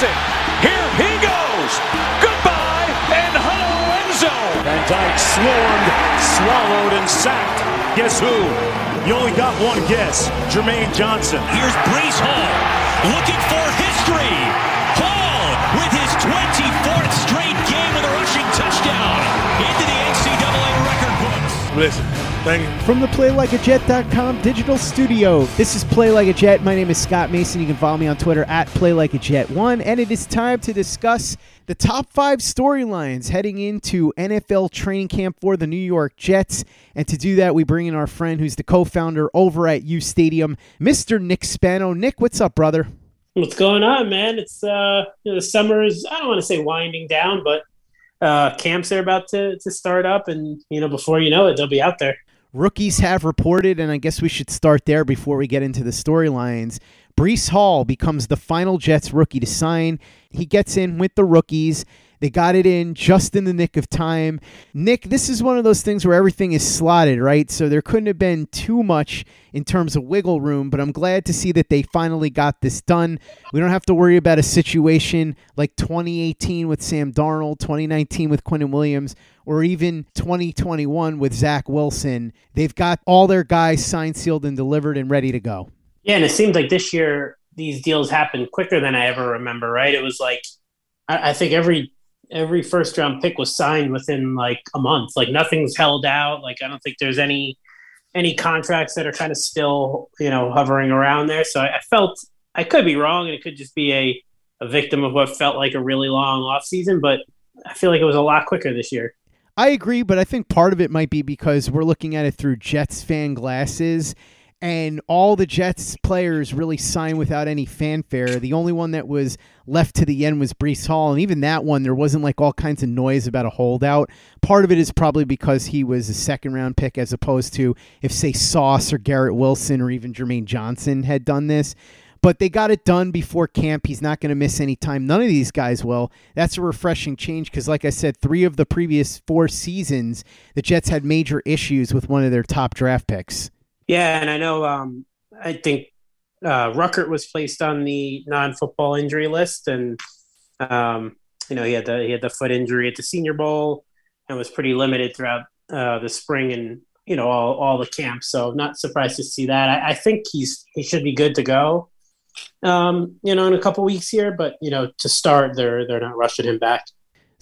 Wilson, here he goes. Goodbye and hello, Enzo. Van Dyke swarmed, swallowed, and sacked. Guess who? You only got one guess. Jermaine Johnson. Here's Breece Hall looking for history. Hall with his 24th straight game with a rushing touchdown into the NCAA record books. Listen, thank you. From the PlayLikeAJet.com digital studio, this is Play Like a Jet. My name is Scott Mason. You can follow me on Twitter at PlayLikeAJet1. And it is time to discuss the top five storylines heading into NFL training camp for the New York Jets. And to do that, we bring in our friend who's the co founder over at U Stadium, Mr. Nick Spano. Nick, what's up, brother? What's going on, man? It's uh, you know, the summer is I don't want to say winding down, but uh, camps are about to to start up, and you know before you know it, they'll be out there. Rookies have reported, and I guess we should start there before we get into the storylines. Breece Hall becomes the final Jets rookie to sign. He gets in with the rookies. They got it in just in the nick of time. Nick, this is one of those things where everything is slotted, right? So there couldn't have been too much in terms of wiggle room, but I'm glad to see that they finally got this done. We don't have to worry about a situation like 2018 with Sam Darnold, 2019 with Quinnen Williams, or even 2021 with Zach Wilson. They've got all their guys signed, sealed, and delivered and ready to go. Yeah, and it seems like this year these deals happened quicker than I ever remember. Right? It was like I, I think every every first round pick was signed within like a month. Like nothing's held out. Like I don't think there's any any contracts that are kind of still you know hovering around there. So I, I felt I could be wrong, and it could just be a a victim of what felt like a really long off season. But I feel like it was a lot quicker this year. I agree, but I think part of it might be because we're looking at it through Jets fan glasses and all the Jets players really signed without any fanfare. The only one that was left to the end was Breece Hall, and even that one, there wasn't like all kinds of noise about a holdout. Part of it is probably because he was a second round pick, as opposed to if, say, Sauce or Garrett Wilson or even Jermaine Johnson had done this. But they got it done before camp. He's not going to miss any time. None of these guys will. That's a refreshing change because, like I said, three of the previous four seasons, the Jets had major issues with one of their top draft picks. Yeah, and I know. Um, I think uh, Ruckert was placed on the non-football injury list, and um, you know he had the he had the foot injury at the Senior Bowl and was pretty limited throughout uh, the spring and you know all, all the camps. So not surprised to see that. I, I think he's he should be good to go. Um, you know, in a couple weeks here, but you know, to start, they're they're not rushing him back.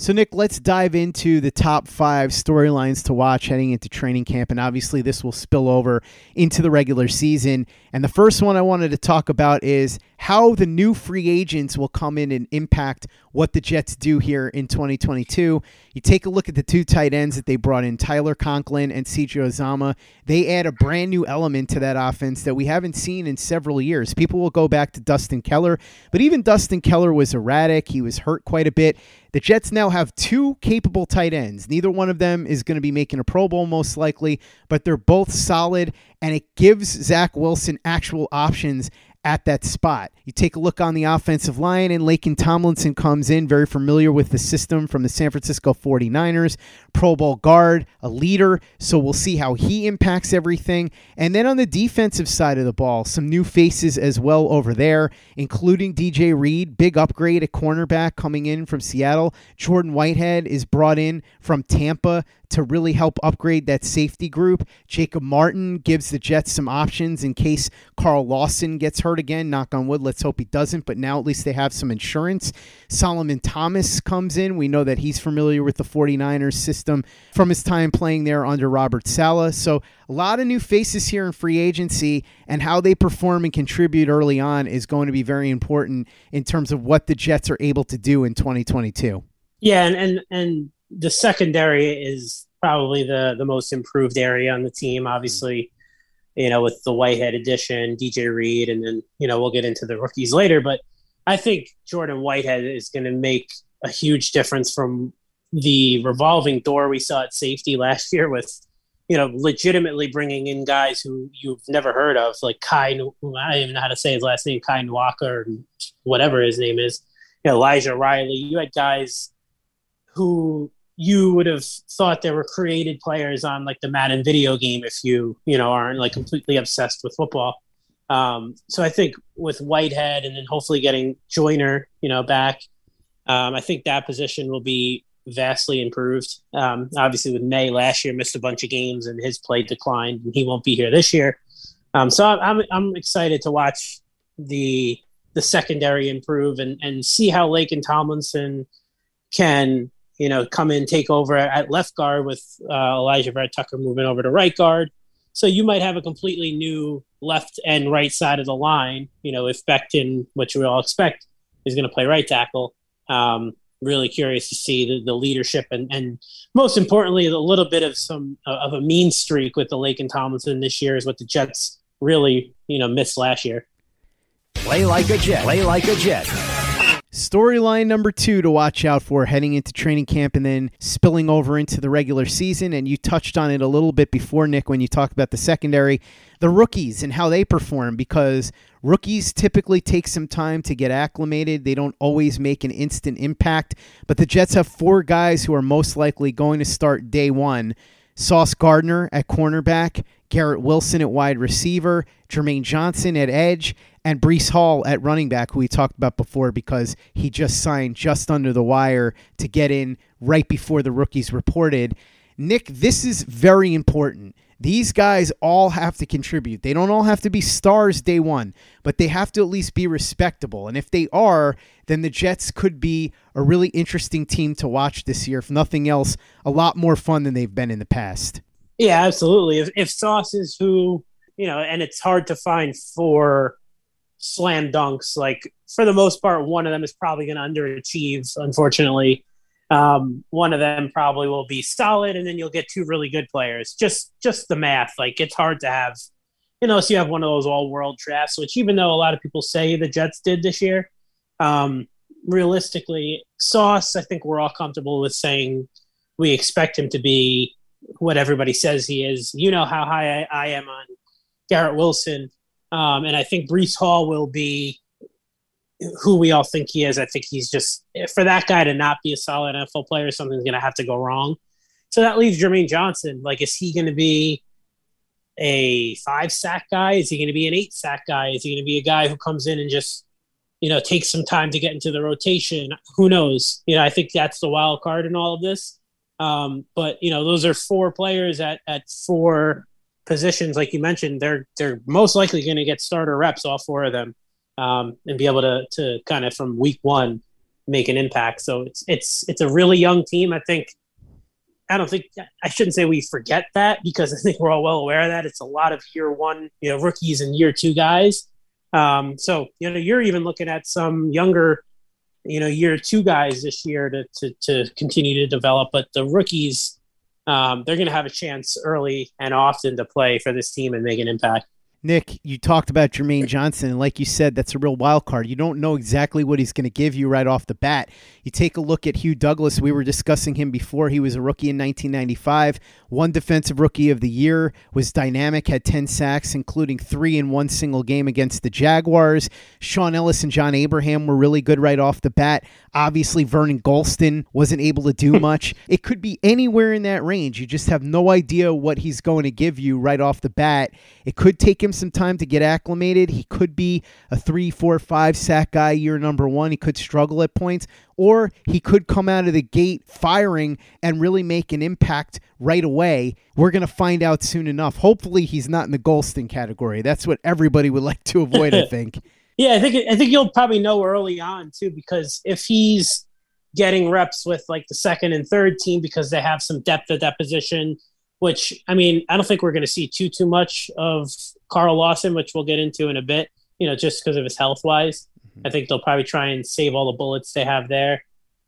So, Nick, let's dive into the top five storylines to watch heading into training camp. And obviously, this will spill over into the regular season. And the first one I wanted to talk about is how the new free agents will come in and impact what the Jets do here in 2022. You take a look at the two tight ends that they brought in, Tyler Conklin and CJ Uzomah. They add a brand new element to that offense that we haven't seen in several years. People will go back to Dustin Keller, but even Dustin Keller was erratic. He was hurt quite a bit. The Jets now have two capable tight ends. Neither one of them is going to be making a Pro Bowl, most likely, but they're both solid, and it gives Zach Wilson actual options at that spot. You take a look on the offensive line, and Laken Tomlinson comes in, very familiar with the system from the San Francisco 49ers, Pro Bowl guard, a leader. So we'll see how he impacts everything. And then on the defensive side of the ball, some new faces as well over there, including DJ Reed, big upgrade at cornerback coming in from Seattle. Jordan Whitehead is brought in from Tampa to really help upgrade that safety group. Jacob Martin gives the Jets some options in case Carl Lawson gets hurt again. Knock on wood, let's hope he doesn't, but now at least they have some insurance. Solomon Thomas comes in. We know that he's familiar with the 49ers system from his time playing there under Robert Saleh. So a lot of new faces here in free agency, and how they perform and contribute early on is going to be very important in terms of what the Jets are able to do in 2022. Yeah, and and, and the secondary is probably the the most improved area on the team. Obviously, you know, with the Whitehead edition, DJ Reed, and then, you know, we'll get into the rookies later. But I think Jordan Whitehead is going to make a huge difference from the revolving door we saw at safety last year with, you know, legitimately bringing in guys who you've never heard of, like Kai, I don't even know how to say his last name, Kai or whatever his name is, you know, Elijah Riley. You had guys who you would have thought there were created players on like the Madden video game if you you know aren't like completely obsessed with football. Um, so I think with Whitehead and then hopefully getting Joyner, you know, back, um, I think that position will be vastly improved. Um, obviously, with Maye last year missed a bunch of games and his play declined, and he won't be here this year. Um, so I'm I'm excited to watch the the secondary improve and and see how Laken Tomlinson can you know, come in, take over at left guard with uh, Alijah Vera-Tucker moving over to right guard. So you might have a completely new left and right side of the line. You know, if Becton, which we all expect, is going to play right tackle. Um, really curious to see the, the leadership and, and most importantly, a little bit of some uh, of a mean streak with the Laken Tomlinson this year is what the Jets really, you know, missed last year. Play like a Jet. Play like a Jet. Storyline number two to watch out for heading into training camp and then spilling over into the regular season. And you touched on it a little bit before, Nick, when you talked about the secondary, the rookies and how they perform because rookies typically take some time to get acclimated. They don't always make an instant impact. But the Jets have four guys who are most likely going to start day one Sauce Gardner at cornerback, Garrett Wilson at wide receiver, Jermaine Johnson at edge, and Breece Hall at running back, who we talked about before because he just signed just under the wire to get in right before the rookies reported. Nick, this is very important. These guys all have to contribute. They don't all have to be stars day one, but they have to at least be respectable. And if they are, then the Jets could be a really interesting team to watch this year. If nothing else, a lot more fun than they've been in the past. Yeah, absolutely. If, if Sauce is who, you know, and it's hard to find four slam dunks, like for the most part, one of them is probably going to underachieve, unfortunately. Um, one of them probably will be solid, and then you'll get two really good players. Just just the math, like it's hard to have, you know, so you have one of those all world drafts, which even though a lot of people say the Jets did this year, um, realistically, Sauce, I think we're all comfortable with saying we expect him to be what everybody says he is. You know how high I, I am on Garrett Wilson, um, and I think Breece Hall will be who we all think he is. I think he's just for that guy to not be a solid NFL player, something's going to have to go wrong. So that leaves Jermaine Johnson. Like, is he going to be a five sack guy? Is he going to be an eight sack guy? Is he going to be a guy who comes in and just you know takes some time to get into the rotation? Who knows? You know, I think that's the wild card in all of this. Um, but you know, those are four players at at four positions, like you mentioned. They're they're most likely going to get starter reps, all four of them um, and be able to to kind of from week one make an impact. So it's it's it's a really young team. I think I don't think I shouldn't say we forget that because I think we're all well aware of that. It's a lot of year one, you know, rookies and year two guys. Um, so you know, you're even looking at some younger, you know, year two guys this year to to, to continue to develop. But the rookies, um, they're going to have a chance early and often to play for this team and make an impact. Nick, you talked about Jermaine Johnson, and like you said, that's a real wild card. You don't know exactly what he's going to give you right off the bat. You take a look at Hugh Douglas. We were discussing him before. He was a rookie in 1995. Won defensive rookie of the year was dynamic, had 10 sacks, including three in one single game against the Jaguars. Shaun Ellis and John Abraham were really good right off the bat. Obviously, Vernon Gholston wasn't able to do much. it could be anywhere in that range. You just have no idea what he's going to give you right off the bat. It could take him some time to get acclimated. He could be a three, four, five sack guy year number one. He could struggle at points, or he could come out of the gate firing and really make an impact right away. We're going to find out soon enough. Hopefully, he's not in the Gholston category. That's what everybody would like to avoid, I think. Yeah, I think I think you'll probably know early on too, because if he's getting reps with like the second and third team because they have some depth at that position, which I mean, I don't think we're going to see too too much of Carl Lawson, which we'll get into in a bit. You know, just because of his health wise, mm-hmm. I think they'll probably try and save all the bullets they have there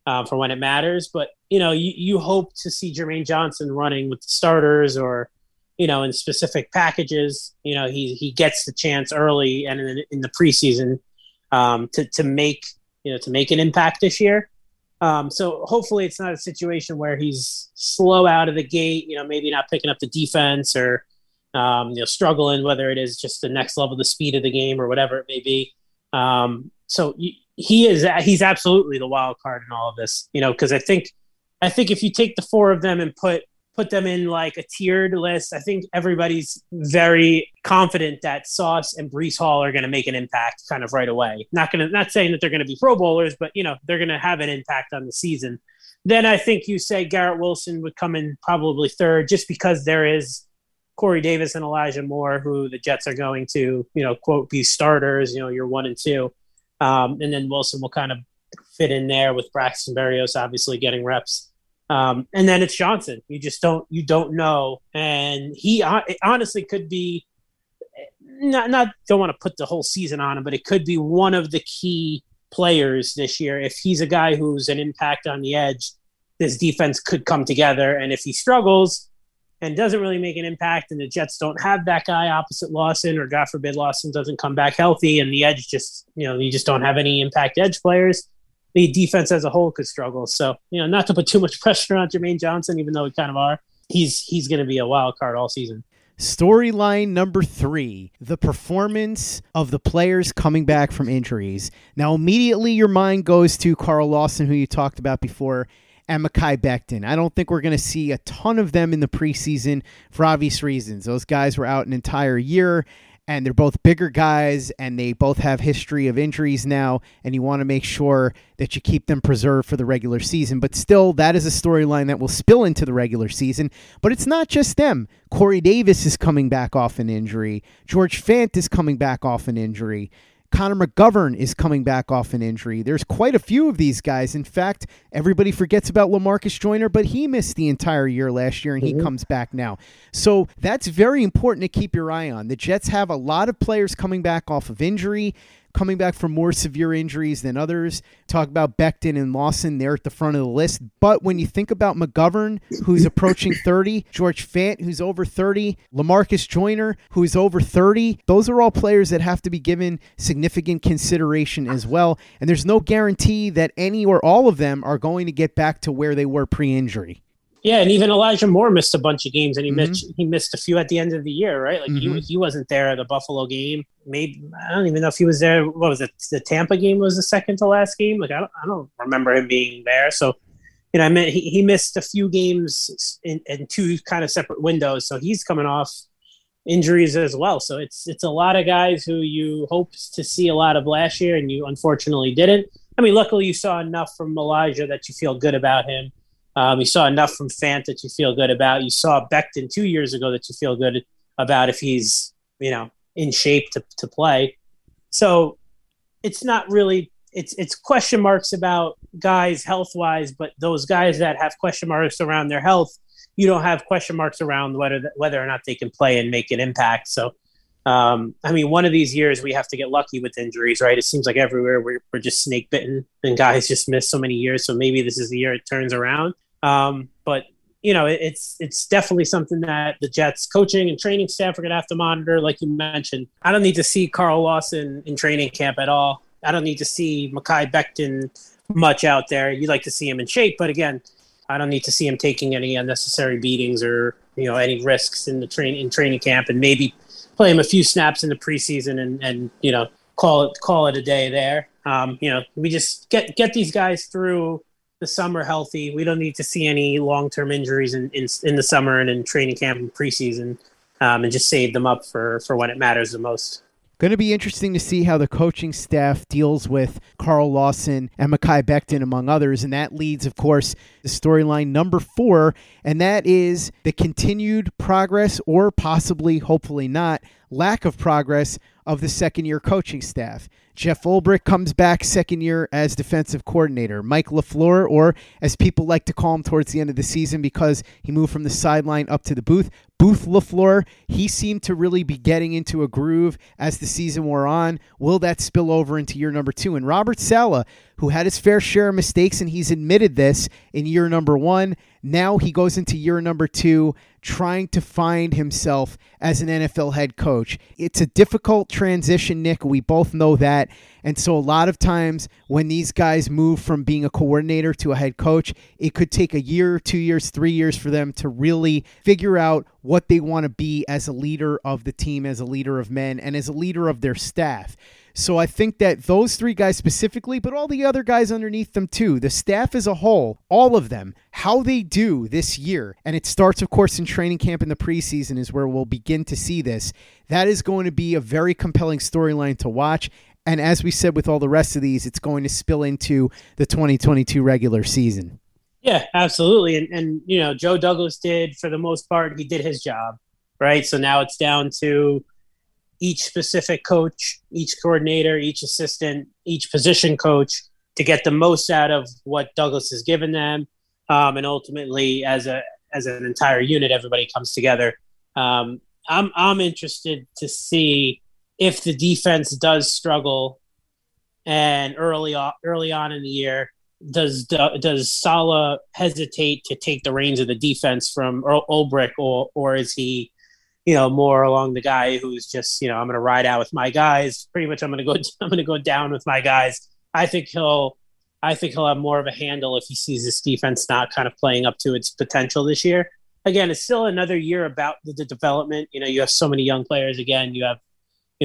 um, for when it matters. But you know, you, you hope to see Jermaine Johnson running with the starters or you know, in specific packages. You know, he he gets the chance early and in, in the preseason um, to to make you know to make an impact this year. Um, so hopefully it's not a situation where he's slow out of the gate. You know, maybe not picking up the defense or um, you know struggling, whether it is just the next level, the speed of the game or whatever it may be. Um, so he is he's absolutely the wild card in all of this. You know, because I think I think if you take the four of them and put put them in like a tiered list. I think everybody's very confident that Sauce and Breece Hall are going to make an impact kind of right away. Not going to, not saying that they're going to be Pro Bowlers, but you know they're going to have an impact on the season. Then I think you say Garrett Wilson would come in probably third, just because there is Corey Davis and Elijah Moore, who the Jets are going to, you know, quote, be starters. You know, you're one and two, um, and then Wilson will kind of fit in there with Braxton Berrios, obviously getting reps. Um, and then it's Johnson. You just don't you don't know, and he honestly could be not not don't want to put the whole season on him, but it could be one of the key players this year. If he's a guy who's an impact on the edge, this defense could come together. And if he struggles and doesn't really make an impact, and the Jets don't have that guy opposite Lawson, or God forbid Lawson doesn't come back healthy, and the edge just you know you just don't have any impact edge players the defense as a whole could struggle. So, you know, not to put too much pressure on Jermaine Johnson, even though we kind of are, he's he's going to be a wild card all season. Storyline number three the performance of the players coming back from injuries. Now, immediately your mind goes to Carl Lawson, who you talked about before, and Mekhi Becton. I don't think we're going to see a ton of them in the preseason for obvious reasons. Those guys were out an entire year and they're both bigger guys and they both have history of injuries now and you want to make sure that you keep them preserved for the regular season. But still that is a storyline that will spill into the regular season. But it's not just them. Corey davis is coming back off an injury. George fant is coming back off an injury Connor McGovern is coming back off an injury. There's quite a few of these guys. In fact, everybody forgets about Lamarcus Joyner, but he missed the entire year last year and mm-hmm. he comes back now. So that's very important to keep your eye on. The Jets have a lot of players coming back off of injury coming back from more severe injuries than others. Talk about Becton and Lawson, they're at the front of the list. But when you think about McGovern, who's approaching 30, George Fant, who's over 30, Lamarcus Joyner, who's over 30, those are all players that have to be given significant consideration as well. And there's no guarantee that any or all of them are going to get back to where they were pre injury. Yeah, and even Elijah Moore missed a bunch of games, and he mm-hmm. missed he missed a few at the end of the year, right? Like mm-hmm. he he wasn't there at the Buffalo game. Maybe I don't even know if he was there. What was it? The Tampa game was the second to last game. Like I don't I don't remember him being there. So you know, I mean, he, he missed a few games in, in two kind of separate windows. So he's coming off injuries as well. So it's it's a lot of guys who you hoped to see a lot of last year, and you unfortunately didn't. I mean, luckily you saw enough from Elijah that you feel good about him. Um, you saw enough from Fant that you feel good about. You saw Becton two years ago that you feel good about if he's you know in shape to, to play. So it's not really it's it's question marks about guys health wise, but those guys that have question marks around their health, you don't have question marks around whether whether or not they can play and make an impact. So um, I mean, one of these years we have to get lucky with injuries, right? It seems like everywhere we're, we're just snake bitten and guys just miss so many years. So maybe this is the year it turns around. Um, but you know, it, it's it's definitely something that the Jets coaching and training staff are going to have to monitor. Like you mentioned, I don't need to see Carl Lawson in training camp at all. I don't need to see Mekhi Becton much out there. You'd like to see him in shape, but again, I don't need to see him taking any unnecessary beatings or you know any risks in the train in training camp, and maybe play him a few snaps in the preseason and and you know call it call it a day there. Um, you know, we just get get these guys through the summer healthy. We don't need to see any long term injuries in, in in the summer and in training camp and preseason, um, and just save them up for for when it matters the most. Going to be interesting to see how the coaching staff deals with Carl Lawson and Mekhi Becton, among others. And that leads, of course, the storyline number four, and that is the continued progress, or possibly, hopefully not, lack of progress of the second year coaching staff. Jeff Ulbrich comes back second year as defensive coordinator. Mike LaFleur, or as people like to call him towards the end of the season because he moved from the sideline up to the booth, Booth LaFleur, he seemed to really be getting into a groove as the season wore on. Will that spill over into year number two? And Robert Saleh, who had his fair share of mistakes, and he's admitted this in year number one. Now he goes into year number two, trying to find himself as an NFL head coach. It's a difficult transition, Nick. We both know that. And so, a lot of times when these guys move from being a coordinator to a head coach, it could take a year, two years, three years for them to really figure out what they want to be as a leader of the team, as a leader of men, and as a leader of their staff. So I think that those three guys specifically, but all the other guys underneath them too, the staff as a whole, all of them, how they do this year, and it starts, of course, in training camp in the preseason, is where we'll begin to see this. That is going to be a very compelling storyline to watch. And as we said with all the rest of these, it's going to spill into the 2022 regular season. Yeah, absolutely. And, and you know, Joe Douglas did, for the most part, he did his job, right? So now it's down to each specific coach, each coordinator, each assistant, each position coach to get the most out of what Douglas has given them, um, and ultimately, as a as an entire unit, everybody comes together. Um, I'm I'm interested to see if the defense does struggle, and early on, early on in the year, does does Saleh hesitate to take the reins of the defense from Ulbrich, or or is he you know, more along the guy who's just, you know, I'm going to ride out with my guys. Pretty much, I'm going to go, I'm going to go down with my guys. I think he'll, I think he'll have more of a handle if he sees this defense not kind of playing up to its potential this year. Again, it's still another year about the, the development. You know, you have so many young players. Again, you have,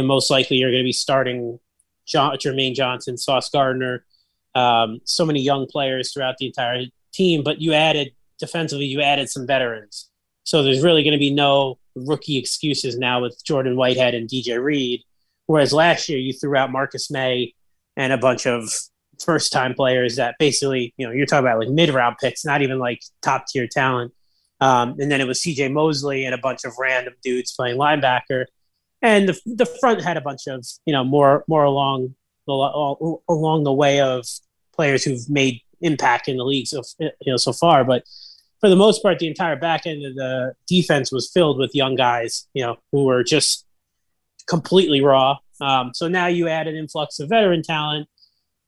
most likely you're going to be starting John, Jermaine Johnson, Sauce Gardner, um, so many young players throughout the entire team. But you added defensively, you added some veterans. So there's really going to be no rookie excuses now with Jordan Whitehead and DJ Reed. Whereas last year you threw out Marcus Maye and a bunch of first time players that basically, you know, you're talking about like mid round picks, not even like top tier talent. Um, and then it was CJ Mosley and a bunch of random dudes playing linebacker. And the, the front had a bunch of, you know, more, more along the, along the way of players who've made impact in the league so, you know, so far. But for the most part, the entire back end of the defense was filled with young guys, you know, who were just completely raw. Um, so now you add an influx of veteran talent.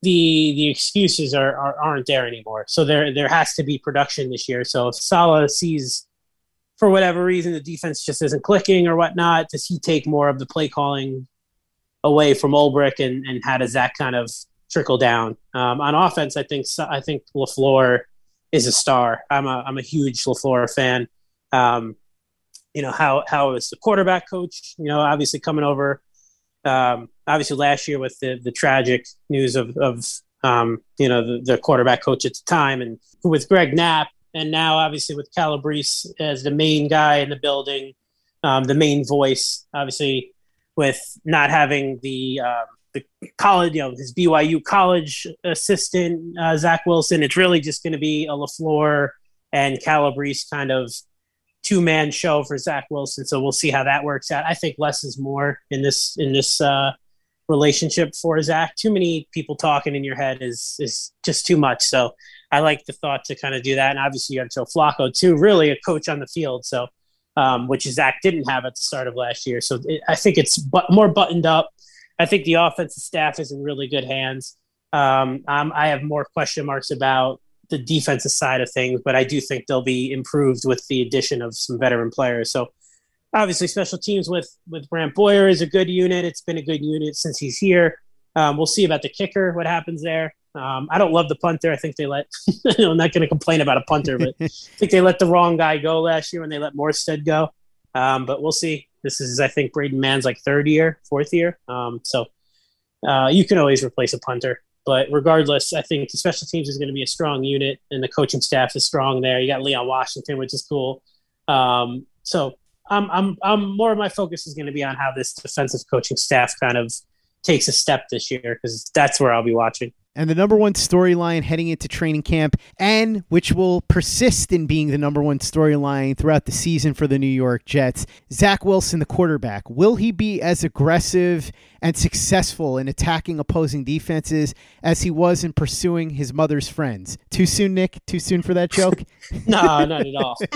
The the excuses are, are aren't there anymore. So there there has to be production this year. So if Saleh sees for whatever reason the defense just isn't clicking or whatnot, does he take more of the play calling away from Ulbrich and, and how does that kind of trickle down? Um, on offense, I think I think LaFleur – is a star. I'm a I'm a huge LaFleur fan. Um, you know how how is the quarterback coach? You know, obviously coming over. Um, obviously, last year with the the tragic news of of um, you know the, the, quarterback coach at the time, and with Greg Knapp, and now obviously with Calabrese as the main guy in the building, um, the main voice. Obviously, with not having the um, the college, you know, his BYU college assistant, uh, Zach Wilson. It's really just going to be a LaFleur and Calabrese kind of two man show for Zach Wilson. So we'll see how that works out. I think less is more in this in this uh, relationship for Zach. Too many people talking in your head is is just too much. So I like the thought to kind of do that. And obviously you have Joe Flacco too, really a coach on the field. So um, which Zach didn't have at the start of last year. So it, I think it's but more buttoned up. I think the offensive staff is in really good hands. Um, I have more question marks about the defensive side of things, but I do think they'll be improved with the addition of some veteran players. So obviously, special teams with with Brant Boyer is a good unit. It's been a good unit since he's here. Um, we'll see about the kicker, what happens there. Um, I don't love the punter. I think they let. I'm not going to complain about a punter, but I think they let the wrong guy go last year when they let Morstead go. Um, but we'll see. This is, I think, Braden Mann's like third year, fourth year. Um, so uh, you can always replace a punter. But regardless, I think the special teams is going to be a strong unit, and the coaching staff is strong there. You got Leon Washington, which is cool. Um, so I'm, I'm, I'm more of my focus is going to be on how this defensive coaching staff kind of takes a step this year because that's where I'll be watching and the number one storyline heading into training camp, and which will persist in being the number one storyline throughout the season for the New York Jets. Zach Wilson, the quarterback, will he be as aggressive and successful in attacking opposing defenses as he was in pursuing his mother's friends? Too soon, Nick? Too soon for that joke? no, not at all.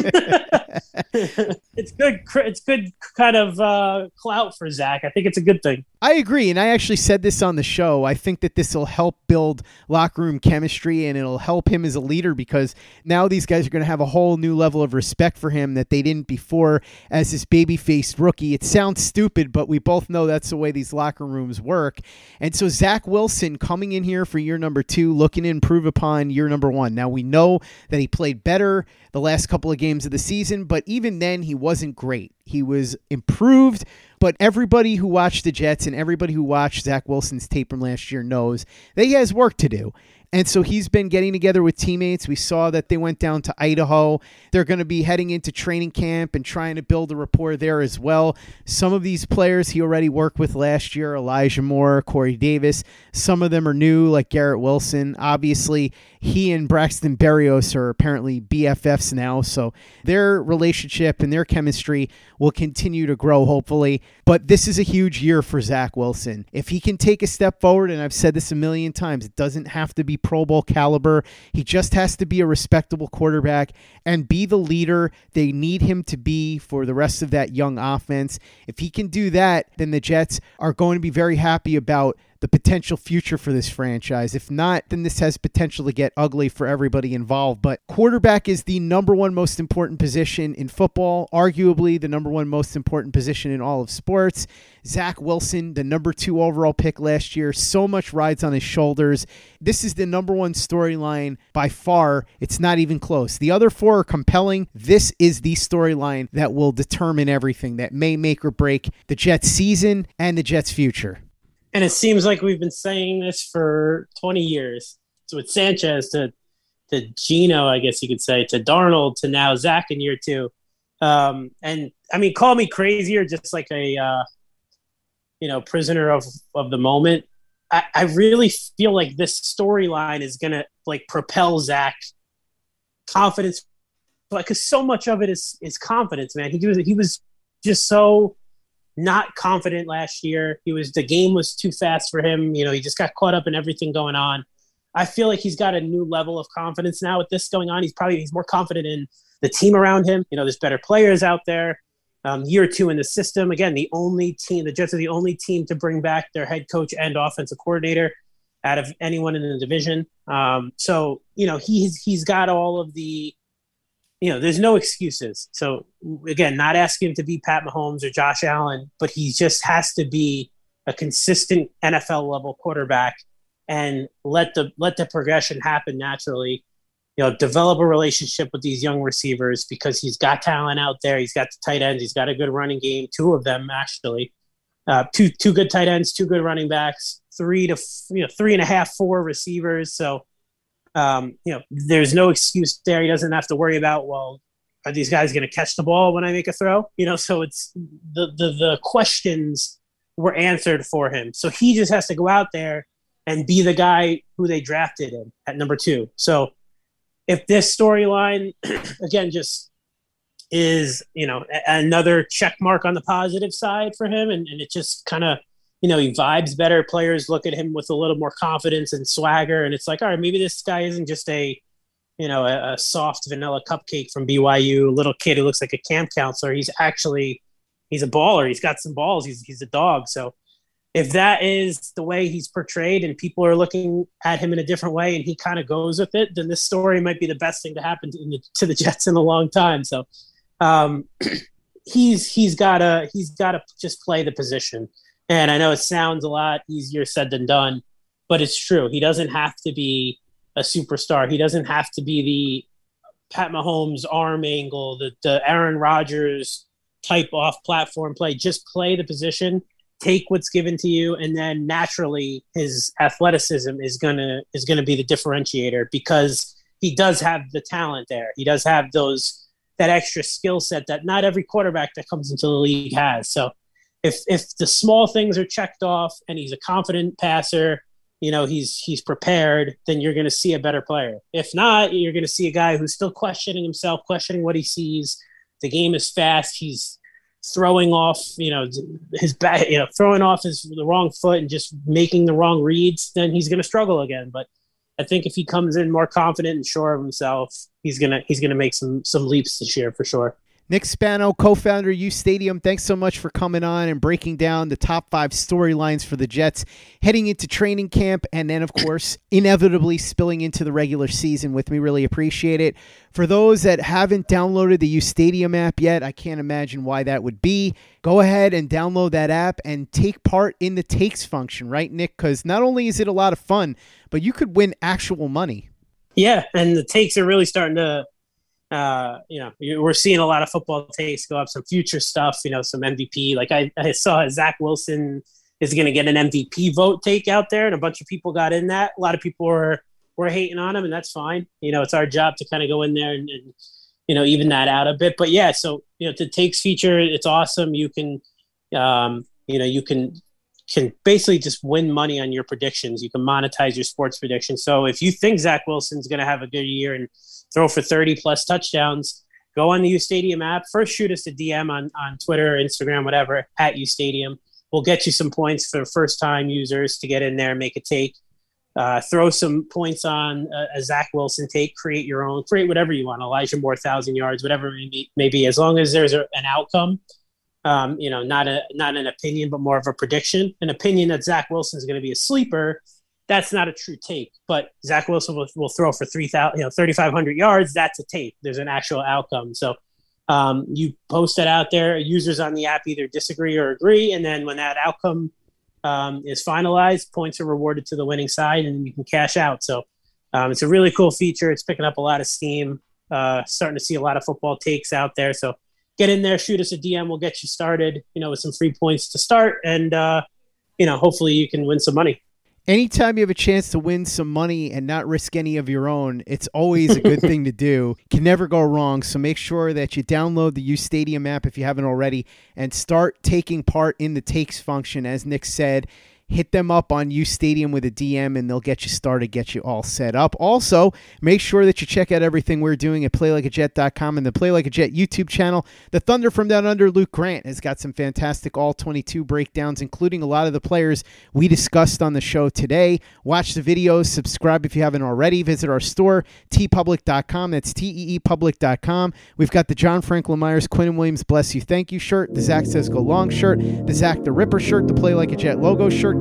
it's good. It's good kind of uh, clout for Zach. I think it's a good thing. I agree, and I actually said this on the show. I think that this will help build locker room chemistry, and it'll help him as a leader because now these guys are going to have a whole new level of respect for him that they didn't before as this baby-faced rookie. It sounds stupid, but we both know that's the way these locker rooms work. And so Zach Wilson coming in here for year number two, looking to improve upon year number one. Now we know that he played better the last couple of games of the season, but even then he wasn't great. He was improved but everybody who watched the Jets and everybody who watched Zach Wilson's tape from last year knows that he has work to do. And so he's been getting together with teammates. We saw that they went down to Idaho. They're going to be heading into training camp and trying to build a rapport there as well. Some of these players he already worked with last year Elijah Moore, Corey Davis. Some of them are new, like Garrett Wilson. Obviously, he and Braxton Berrios are apparently BFFs now. So their relationship and their chemistry will continue to grow, hopefully. But this is a huge year for Zach Wilson. If he can take a step forward, and I've said this a million times, it doesn't have to be Pro Bowl caliber. He just has to be a respectable quarterback and be the leader they need him to be for the rest of that young offense. If he can do that, then the Jets are going to be very happy about the potential future for this franchise. If not, then this has potential to get ugly for everybody involved. But quarterback is the number one most important position in football, arguably the number one most important position in all of sports. Zach Wilson, the number two overall pick last year, so much rides on his shoulders. This is the number one storyline by far. It's not even close. The other four are compelling. This is the storyline that will determine everything, that may make or break the Jets season and the Jets future. And it seems like we've been saying this for 20 years. So with Sanchez to to Geno, I guess you could say, to Darnold, to now Zach in year two. Um, and I mean, call me crazy or just like a uh, you know prisoner of of the moment. I, I really feel like this storyline is gonna like propel Zach confidence, because so much of it is is confidence, man. He was he was just so not confident last year. He was the game was too fast for him. You know, he just got caught up in everything going on. I feel like he's got a new level of confidence now with this going on. He's probably he's more confident in the team around him. You know, there's better players out there. Um, year two in the system. Again, the only team, the Jets are the only team to bring back their head coach and offensive coordinator out of anyone in the division. Um, so you know he's he's got all of the you know, there's no excuses. So again, not asking him to be Pat Mahomes or Josh Allen, but he just has to be a consistent NFL level quarterback and let the let the progression happen naturally. You know, develop a relationship with these young receivers because he's got talent out there. He's got the tight ends. He's got a good running game. Two of them actually, uh, two two good tight ends, two good running backs, three to you know three and a half, four receivers. So um, you know, there's no excuse there. He doesn't have to worry about, well, are these guys going to catch the ball when I make a throw? You know, so it's the, the, the questions were answered for him. So he just has to go out there and be the guy who they drafted him at number two. So if this storyline, again, just is, you know, another check mark on the positive side for him, and, and it just kind of you know, he vibes better. Players look at him with a little more confidence and swagger, and it's like, all right, maybe this guy isn't just a, you know, a, a soft vanilla cupcake from BYU, little kid who looks like a camp counselor. He's actually, he's a baller. He's got some balls. He's he's a dog. So, if that is the way he's portrayed, and people are looking at him in a different way, and he kind of goes with it, then this story might be the best thing to happen to the, to the Jets in a long time. So, um, he's he's gotta he's gotta just play the position and I know it sounds a lot easier said than done, but it's true. He doesn't have to be a superstar. He doesn't have to be the Pat Mahomes arm angle, the, the Aaron Rodgers type off platform play. Just play the position, take what's given to you, and then naturally his athleticism is gonna is gonna be the differentiator because he does have the talent there. He does have those that extra skill set that not every quarterback that comes into the league has. So if if the small things are checked off and he's a confident passer, you know, he's he's prepared, then you're going to see a better player. If not, you're going to see a guy who's still questioning himself, questioning what he sees. The game is fast. He's throwing off, you know, his back, you know, throwing off his the wrong foot and just making the wrong reads, then he's going to struggle again. But I think if he comes in more confident and sure of himself, he's gonna he's gonna make some some leaps this year for sure. Nick Spano, co founder U Stadium, thanks so much for coming on and breaking down the top five storylines for the Jets heading into training camp and then, of course, inevitably spilling into the regular season with me. Really appreciate it. For those that haven't downloaded the U Stadium app yet, I can't imagine why that would be. Go ahead and download that app and take part in the takes function, right, Nick? Because not only is it a lot of fun, but you could win actual money. Yeah, and the takes are really starting to uh, you know, we're seeing a lot of football takes go up, some future stuff, you know, some MVP. Like I, I saw Zach Wilson is going to get an MVP vote take out there, and a bunch of people got in that. A lot of people were were hating on him, and that's fine. You know, it's our job to kind of go in there and, and you know even that out a bit. But yeah, so you know, the takes feature, it's awesome. You can, um, you know, you can can basically just win money on your predictions. You can monetize your sports predictions. So if you think Zach Wilson's going to have a good year and throw for 30 plus touchdowns, go on the U Stadium app. First, shoot us a DM on, on Twitter, Instagram, whatever, at U Stadium. We'll get you some points for first time users to get in there and make a take. Uh, throw some points on a, a, Zach Wilson take, create your own, create whatever you want. Elijah Moore, thousand yards, whatever maybe, maybe as long as there's a, an outcome, um, you know, not a not an opinion, but more of a prediction. An opinion that Zach Wilson is going to be a sleeper that's not a true take. But Zach Wilson will, will throw for three thousand, you know, thirty five hundred yards. That's a take. There's an actual outcome. So um, you post that out there. Users on the app either disagree or agree, and then when that outcome um, is finalized, points are rewarded to the winning side, and you can cash out. So um, it's a really cool feature. It's picking up a lot of steam. Uh, starting to see a lot of football takes out there. So get in there, shoot us a DM. We'll get you started. You know, with some free points to start, and uh, you know, hopefully you can win some money anytime you have a chance to win some money and not risk any of your own, it's always a good thing to do. Can never go wrong. So make sure that you download the U Stadium app if you haven't already and start taking part in the takes function. As Nick said, hit them up on U Stadium with a DM and they'll get you started, get you all set up. Also, make sure that you check out everything we're doing at playlikeajet.com and the Play Like a Jet YouTube channel. The Thunder from Down Under, Luke Grant, has got some fantastic all 22 breakdowns, including a lot of the players we discussed on the show today. Watch the videos, subscribe if you haven't already. Visit our store, teepublic.com. That's teepublic.com. We've got the John Franklin Myers, Quinn Williams, Bless You, Thank You shirt, the Zach Says Go Long shirt, the Zach the Ripper shirt, the Play Like a Jet logo shirt,